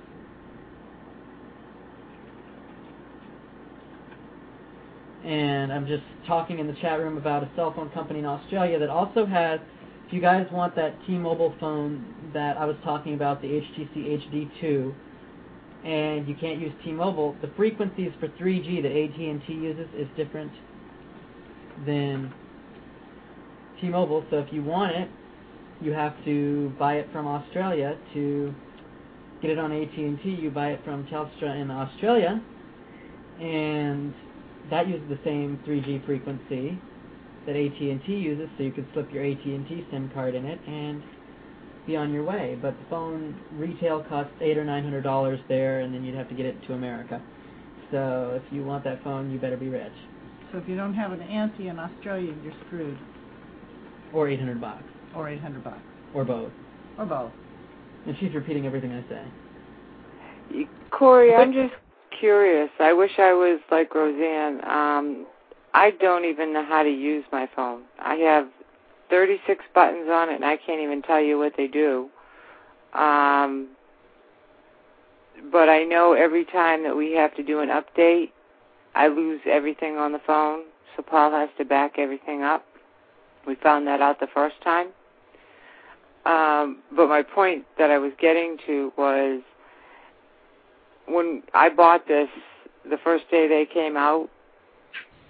And I'm just talking in the chat room about a cell phone company in Australia that also has, if you guys want that T-Mobile phone that I was talking about, the HTC HD2, and you can't use T-Mobile, the frequencies for 3G that AT&T uses is different than T-Mobile. So if you want it, you have to buy it from Australia to get it on AT&T. You buy it from Telstra in Australia, and that uses the same 3G frequency that AT&T uses, so you could slip your AT&T SIM card in it and be on your way. But the phone retail costs eight or nine hundred dollars there, and then you'd have to get it to America. So if you want that phone, you better be rich,
So if you don't have an auntie in Australia, you're screwed,
or eight hundred bucks,
or 800 bucks,
or both.
or both.
And she's repeating everything I say.
Y- Corey, I'm just curious. I wish I was like Roseanne. Um, I don't even know how to use my phone. I have 36 buttons on it, and I can't even tell you what they do. Um, but I know every time that we have to do an update, I lose everything on the phone, so Paul has to back everything up. We found that out the first time. Um, but my point that I was getting to was when I bought this the first day they came out,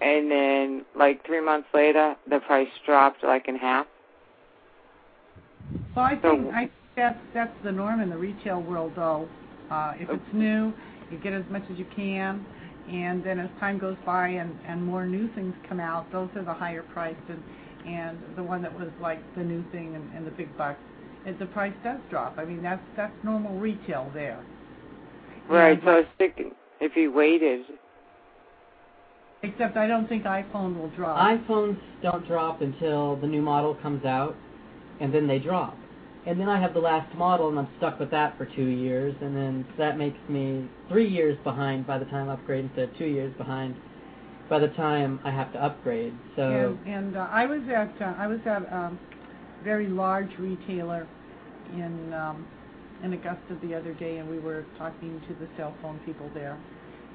and then like three months later, the price dropped like in half.
Well, I think I that's that's the norm in the retail world, though. Uh, if it's new, you get as much as you can, and then as time goes by and and more new things come out, those are the higher priced, and and the one that was like the new thing and, and the big bucks, it, the price does drop. I mean, that's that's normal retail there.
Right.
Yeah,
So I was thinking if you waited,
Except I don't think iPhone will drop.
iPhones don't drop until the new model comes out, and then they drop. And then I have the last model, and I'm stuck with that for two years, and then that makes me three years behind by the time I upgrade instead of two years behind by the time I have to upgrade. So
And, and uh, I was at uh, I was at um, a very large retailer in um, in Augusta the other day, and we were talking to the cell phone people there,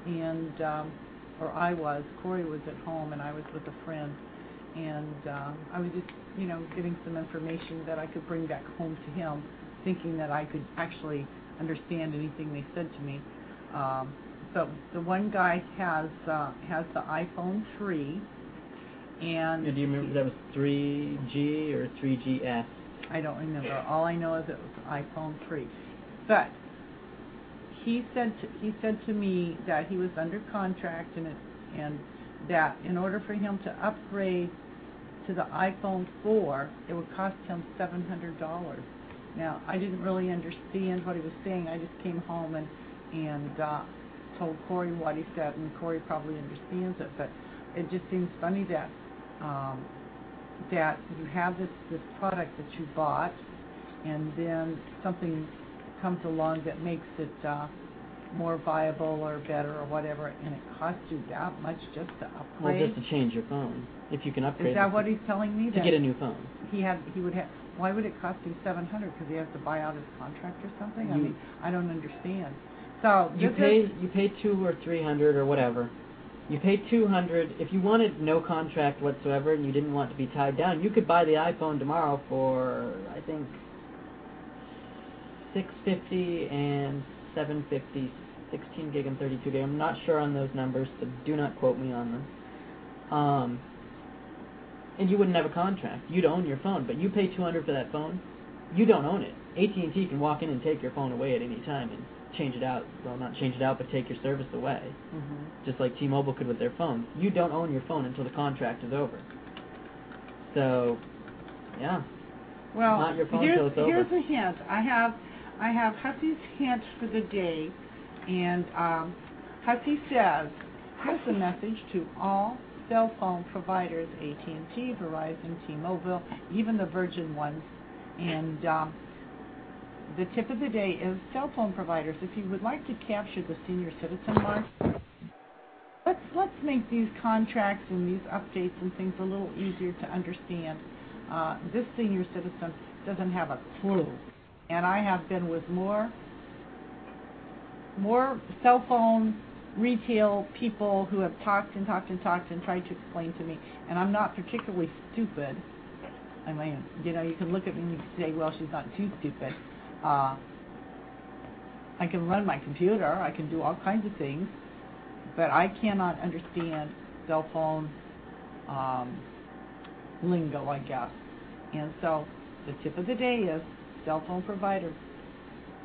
and um, or I was. Corey was at home, and I was with a friend, and um, I was just, you know, getting some information that I could bring back home to him, thinking that I could actually understand anything they said to me. Um, so the one guy has uh, has the iPhone 3, and
do you remember that was 3G or 3GS?
I don't remember. All I know is it was iPhone 3. But he said to, he said to me that he was under contract and it, and that in order for him to upgrade to the iPhone 4, it would cost him $700. Now, I didn't really understand what he was saying. I just came home and and uh, told Corey what he said, and Corey probably understands it. But it just seems funny that um, that you have this this product that you bought, and then something comes along that makes it uh, more viable or better or whatever, and it costs you that much just to upgrade.
Well, just to change your phone. If you can upgrade
Is that what he's telling me?
to get a new phone.
he had he would have. Why would it cost him seven hundred? Because he has to buy out his contract or something. I mean, I don't understand. So
You pay
is,
you pay two or three hundred or whatever. You pay two hundred if you wanted no contract whatsoever and you didn't want to be tied down. You could buy the iPhone tomorrow for I think six fifty and 750, 16 gig and thirty two gig. I'm not sure on those numbers, so do not quote me on them. Um, and you wouldn't have a contract. You'd own your phone, but you pay two hundred for that phone. You don't own it. AT and T can walk in and take your phone away at any time and change it out. Well, not change it out, but take your service away,
Mhm.
just like T-Mobile could with their phones. You don't own your phone until the contract is over. So, yeah.
Well,
Not your phone
here's,
till it's over.
here's a hint. I have I have Hussy's hint for the day, and um, Hussy says, here's a message to all cell phone providers: AT&T, Verizon, T-Mobile, even the Virgin ones, and um, the tip of the day is cell phone providers. If you would like to capture the senior citizen market, let's let's make these contracts and these updates and things a little easier to understand. Uh, this senior citizen doesn't have a clue, and I have been with more more cell phone retail people who have talked and talked and talked and tried to explain to me, and I'm not particularly stupid. I mean, you know, you can look at me and you can say, well, she's not too stupid. Uh, I can run my computer, I can do all kinds of things, but I cannot understand cell phone um, lingo, I guess. And so the tip of the day is cell phone provider.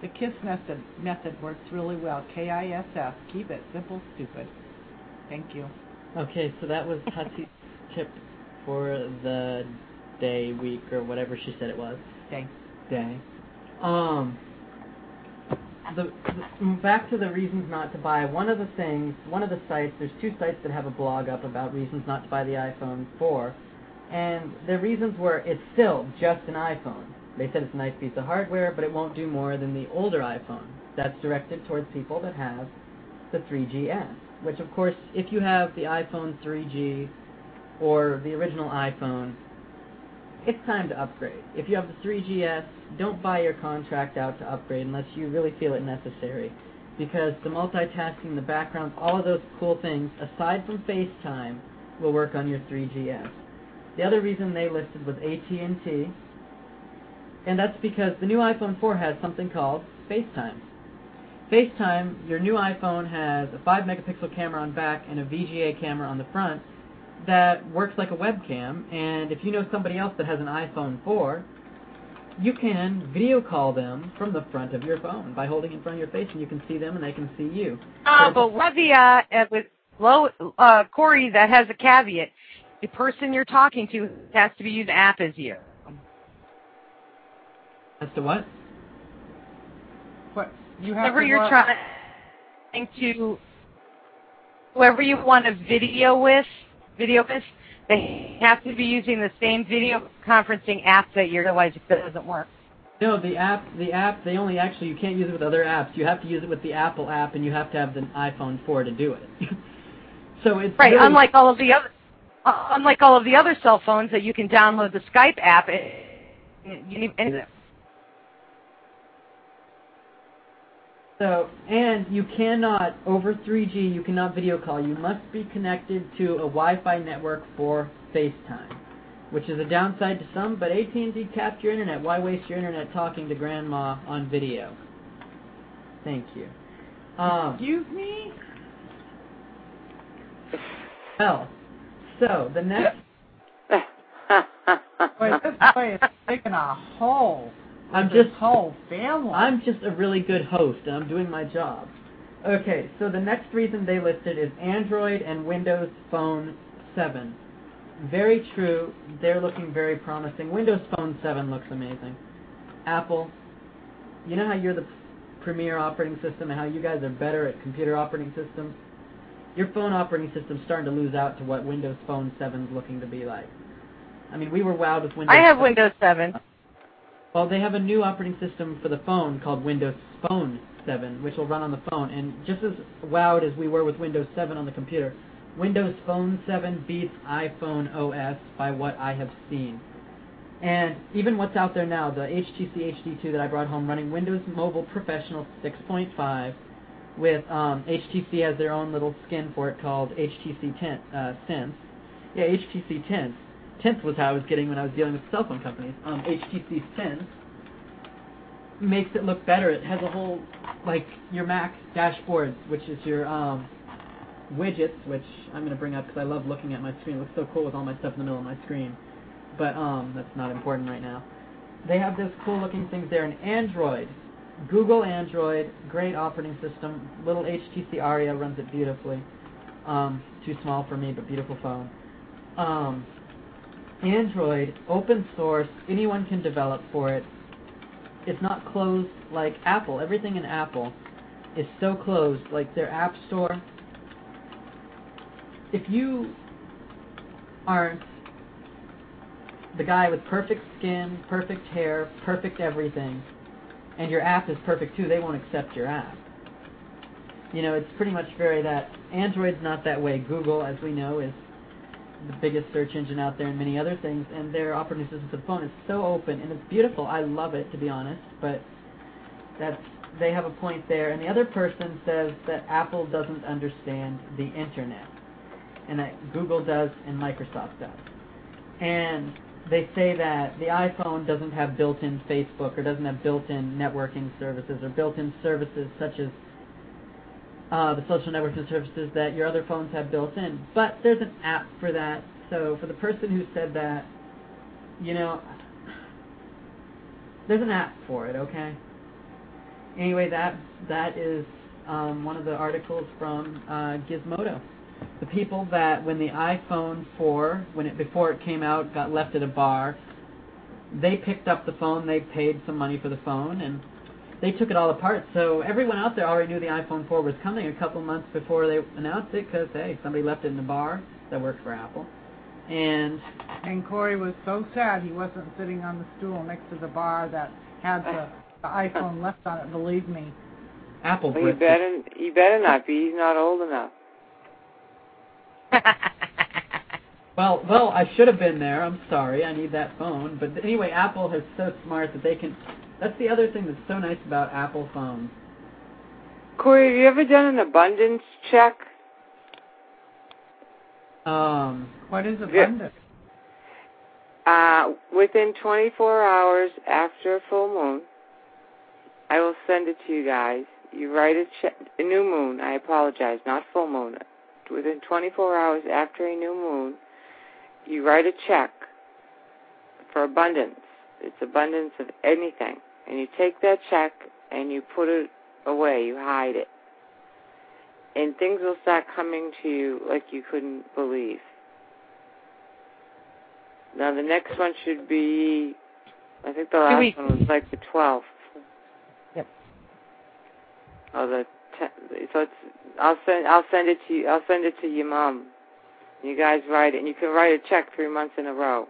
The KISS method method works really well. K-I-S-S. Keep it simple, stupid. Thank you.
Okay, so that was Hussy's tip for the day, week, or whatever she said it was.
Okay.
day. Um, the, the back to the reasons not to buy. One of the things, one of the sites, there's two sites that have a blog up about reasons not to buy the iPhone 4, and the reasons were it's still just an iPhone. They said it's a nice piece of hardware, but it won't do more than the older iPhone. That's directed towards people that have the 3GS, which of course, if you have the iPhone 3G or the original iPhone, it's time to upgrade. If you have the 3GS, don't buy your contract out to upgrade unless you really feel it necessary. Because the multitasking, the background, all of those cool things, aside from FaceTime, will work on your 3GS. The other reason they listed was AT&T, and that's because the new iPhone 4 has something called FaceTime. FaceTime, your new iPhone has a 5 megapixel camera on back and a VGA camera on the front, that works like a webcam, and if you know somebody else that has an iPhone 4, you can video call them from the front of your phone by holding it in front of your face, and you can see them and they can see you.
Uh, but with uh, uh, with low uh, Corey, that has a caveat. The person you're talking to has to be using the app as you.
As to what?
What you have
Whoever
to
you're
work-
trying to, whoever you want to video with, video with, they have to be using the same video conferencing app that you're. Otherwise, it doesn't work.
No, the app, the app, they only actually, you can't use it with other apps. You have to use it with the Apple app, and you have to have the iPhone 4 to do it. so it's
Right.
really-
Unlike all of the other, uh, unlike all of the other cell phones that you can download the Skype app. It, you need. and-
Uh,
So, and you cannot, over 3G, you cannot video call. You must be connected to a Wi-Fi network for FaceTime, which is a downside to some, but AT&T capped your internet. Why waste your internet talking to grandma on video? Thank you. Um,
Excuse me?
well, so the next,
Boy, this boy is taking a hole.
I'm just
whole family.
I'm just a really good host, and I'm doing my job. Okay, so the next reason they listed is Android and Windows Phone 7. Very true. They're looking very promising. Windows Phone 7 looks amazing. Apple, you know how you're the premier operating system and how you guys are better at computer operating systems? Your phone operating system's starting to lose out to what Windows Phone 7's looking to be like. I mean, we were wowed with Windows
I have
7.
Windows 7.
Well, they have a new operating system for the phone called Windows Phone 7, which will run on the phone. And just as wowed as we were with Windows 7 on the computer, Windows Phone 7 beats iPhone OS by what I have seen. And even what's out there now, the HTC HD2 that I brought home running Windows Mobile Professional 6.5 with um, HTC has their own little skin for it called HTC Ten, uh, Sense. Yeah, HTC Tense. Tense was how I was getting when I was dealing with cell phone companies. Um, HTC Sense makes it look better. It has a whole, like, your Mac dashboard, which is your um, widgets, which I'm going to bring up because I love looking at my screen. It looks so cool with all my stuff in the middle of my screen. But um, that's not important right now. They have those cool looking things there in Android. Google Android, great operating system. Little HTC Aria runs it beautifully. Um, too small for me, but beautiful phone. Um, Android, open source, anyone can develop for it. It's not closed like Apple. Everything in Apple is so closed, like their App Store. If you aren't the guy with perfect skin, perfect hair, perfect everything, and your app is perfect too, they won't accept your app. You know, it's pretty much very that. Android's not that way. Google, as we know, is the biggest search engine out there and many other things, and their operating system for the phone is so open and it's beautiful. I love it to be honest, but that's they have a point there. And the other person says that Apple doesn't understand the internet, and that Google does and Microsoft does. And they say that the iPhone doesn't have built-in Facebook or doesn't have built-in networking services or built-in services such as uh, the social networking services that your other phones have built in. But there's an app for that. So for the person who said that, you know, there's an app for it. Okay. Anyway, that that is um, one of the articles from uh, Gizmodo. The people that when the iPhone 4, when it before it came out, got left at a bar, they picked up the phone. They paid some money for the phone and they took it all apart. So everyone out there already knew the iPhone 4 was coming a couple months before they announced it because, hey, somebody left it in the bar that worked for Apple. And
And Corey was so sad he wasn't sitting on the stool next to the bar that had the, the iPhone left on it, believe me.
Apple
Well, you better, you better not be. He's not old enough.
Well, well, I should have been there. I'm sorry. I need that phone. But anyway, Apple is so smart that they can. That's the other thing that's so nice about Apple phones.
Corey, have you ever done an abundance check?
Um,
What is
Yeah.
abundance?
Uh, within 24 hours after a full moon, I will send it to you guys. You write a check, a new moon, I apologize, not full moon. Within 24 hours after a new moon, you write a check for abundance. It's abundance of anything. And you take that check and you put it away, you hide it. And things will start coming to you like you couldn't believe. Now the next one should be, I think the last one was like the 12th.
Yep.
Oh, the te- so it's I'll send I'll send it to you. I'll send it to your mom. You guys write it, and you can write a check three months in a row,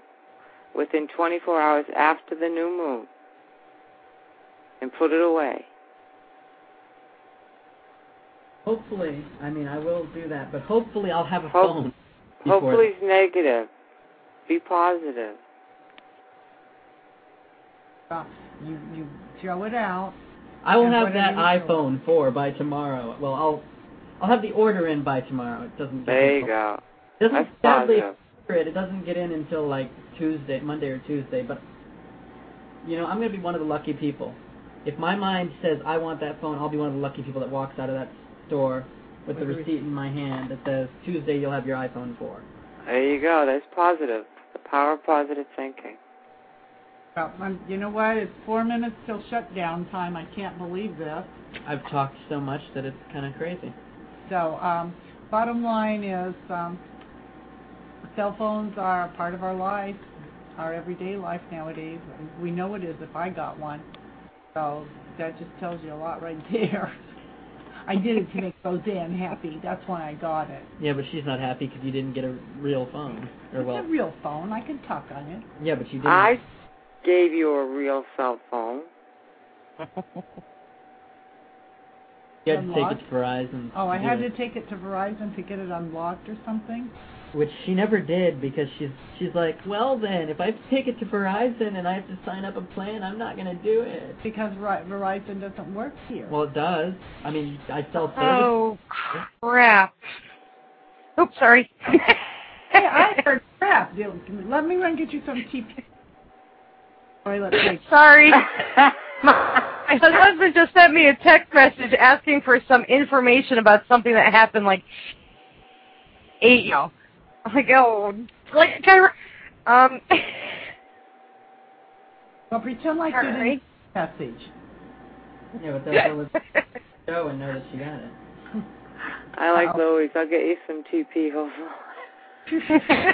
within 24 hours after the new moon, and put it away.
hopefully, I mean, I will do that, but hopefully I'll have a
Hope-
phone.
Hopefully it's negative. Be positive.
Uh, you you throw it out.
I will have that
you feel.
iPhone 4 by tomorrow. Well, I'll I'll have the order in by tomorrow. It doesn't.
There you go.
It doesn't
That's
sadly it. It doesn't get in until like Tuesday, Monday or Tuesday. But you know, I'm gonna be one of the lucky people. If my mind says I want that phone, I'll be one of the lucky people that walks out of that store with,
With
the
the
receipt in my hand that says Tuesday you'll have your iPhone 4.
There you go. That's positive. The power of positive thinking.
Well, um, you know what? It's four minutes till shutdown time. I can't believe this.
I've talked so much that it's kind of crazy.
So, um, bottom line is, um, cell phones are a part of our life, our everyday life nowadays. We know it is if I got one. So that just tells you a lot right there. I did it to make Roseanne happy. That's why I got it.
Yeah, but she's not happy because you didn't get a real phone. Or
It's
well,
a real phone. I can talk on it.
yeah, but you didn't.
I gave you a real cell phone.
you had to take it to Verizon.
Oh, I had
it.
to take it to Verizon to get it unlocked or something.
Which she never did because she's she's like, well then, if I have to take it to Verizon and I have to sign up a plan, I'm not gonna do it.
Because Verizon doesn't work here.
Well, it does. I mean, I sell oh, service.
Oh crap! Oops, sorry.
hey, I heard crap. Dude, Let me run get you some TP. Toilet.
Sorry. My husband just sent me a text message asking for some information about something that happened like eight years ago. I'm like, oh, like, kind of, um,
Well, pretend like you didn't message.
Yeah, but that's all the show and know that she got it.
I like
Oh.
Louise. I'll get you some TP. Hold on.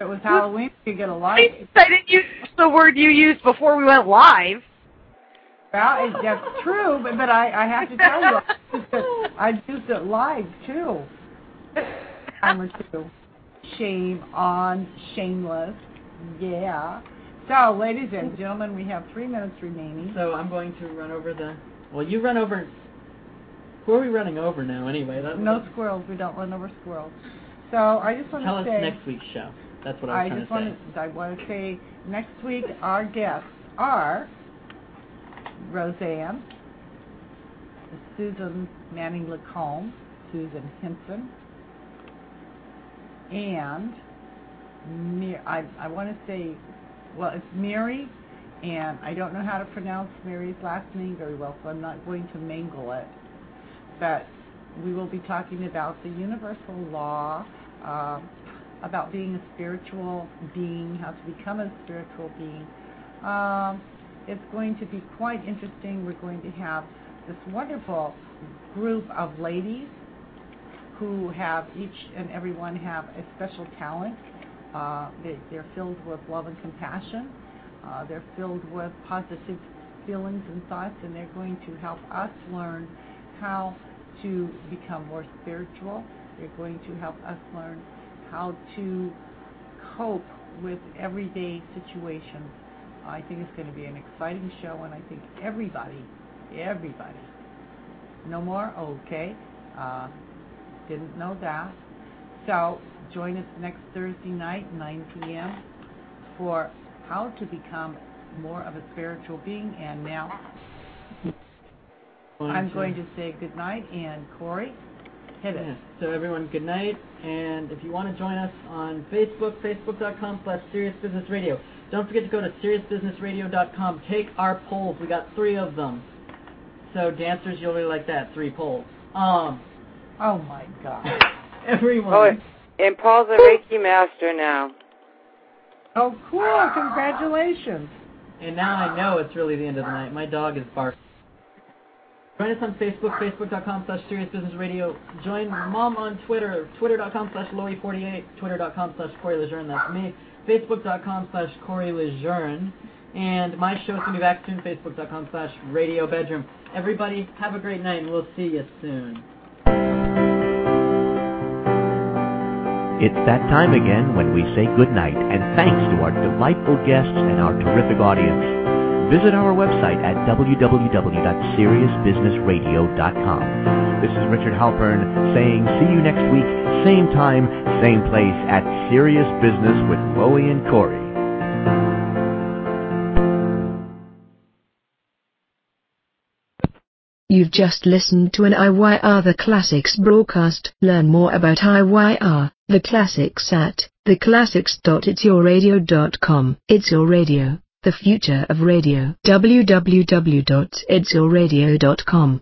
If it was Halloween, you get a lot.
I didn't use the word you used before we went live.
Well, it, that's true, but, but I, I have to tell you, I used it, I used it live too. Time or two. Shame on shameless. Yeah. So, ladies and gentlemen, we have three minutes remaining.
So I'm going to run over the. Well, you run over. Who are we running over now, anyway?
No squirrels. We don't run over squirrels. So I just want to
Tell
to
us next week's show. That's what I
I
was trying
just
to
want
say.
to I want to say next week our guests are Roseanne, Susan Manning Lacombe, Susan Hinson, and I I want to say well it's Mary and I don't know how to pronounce Mary's last name very well so I'm not going to mangle it but we will be talking about the universal law uh, about being a spiritual being, how to become a spiritual being. Um, it's going to be quite interesting. We're going to have this wonderful group of ladies who have each and every one have a special talent. Uh, they, they're filled with love and compassion. Uh, they're filled with positive feelings and thoughts, and they're going to help us learn how to become more spiritual. They're going to help us learn how to cope with everyday situations. I think it's going to be an exciting show, and I think everybody, everybody, no more? Okay. Uh, didn't know that. So join us next Thursday night, 9 p.m., for how to become more of a spiritual being. And now I'm going to say good night, and Corey, hit it.
Yeah. So everyone, good night. And if you want to join us on Facebook, facebook.com slash Serious Business Radio. Don't forget to go to seriousbusinessradio.com. Take our polls. We got three of them. So dancers, you'll really like that. Three polls. Um,
Oh my God.
everyone.
Oh, and Paul's a Reiki master now.
Oh, cool. Congratulations.
And now I know it's really the end of the night. My dog is barking. Join us on Facebook, facebook.com slash Serious Business Radio. Join Mom on Twitter, twitter.com slash Lori48, twitter.com slash Corey Lejeune, that's me, facebook.com slash Corey Lejeune. And my show's going to be back soon, facebook.com slash Radio Bedroom. Everybody, have a great night, and we'll see you soon.
It's that time again when we say goodnight and thanks to our delightful guests and our terrific audience. Visit our website at www.seriousbusinessradio.com. This is Richard Halpern saying see you next week, same time, same place at Serious Business with Loie and Corey.
You've just listened to an IYR The Classics broadcast. Learn more about IYR, The Classics at theclassics.itsyourradio.com. It's Your Radio, the future of radio. www.itsyourradio.com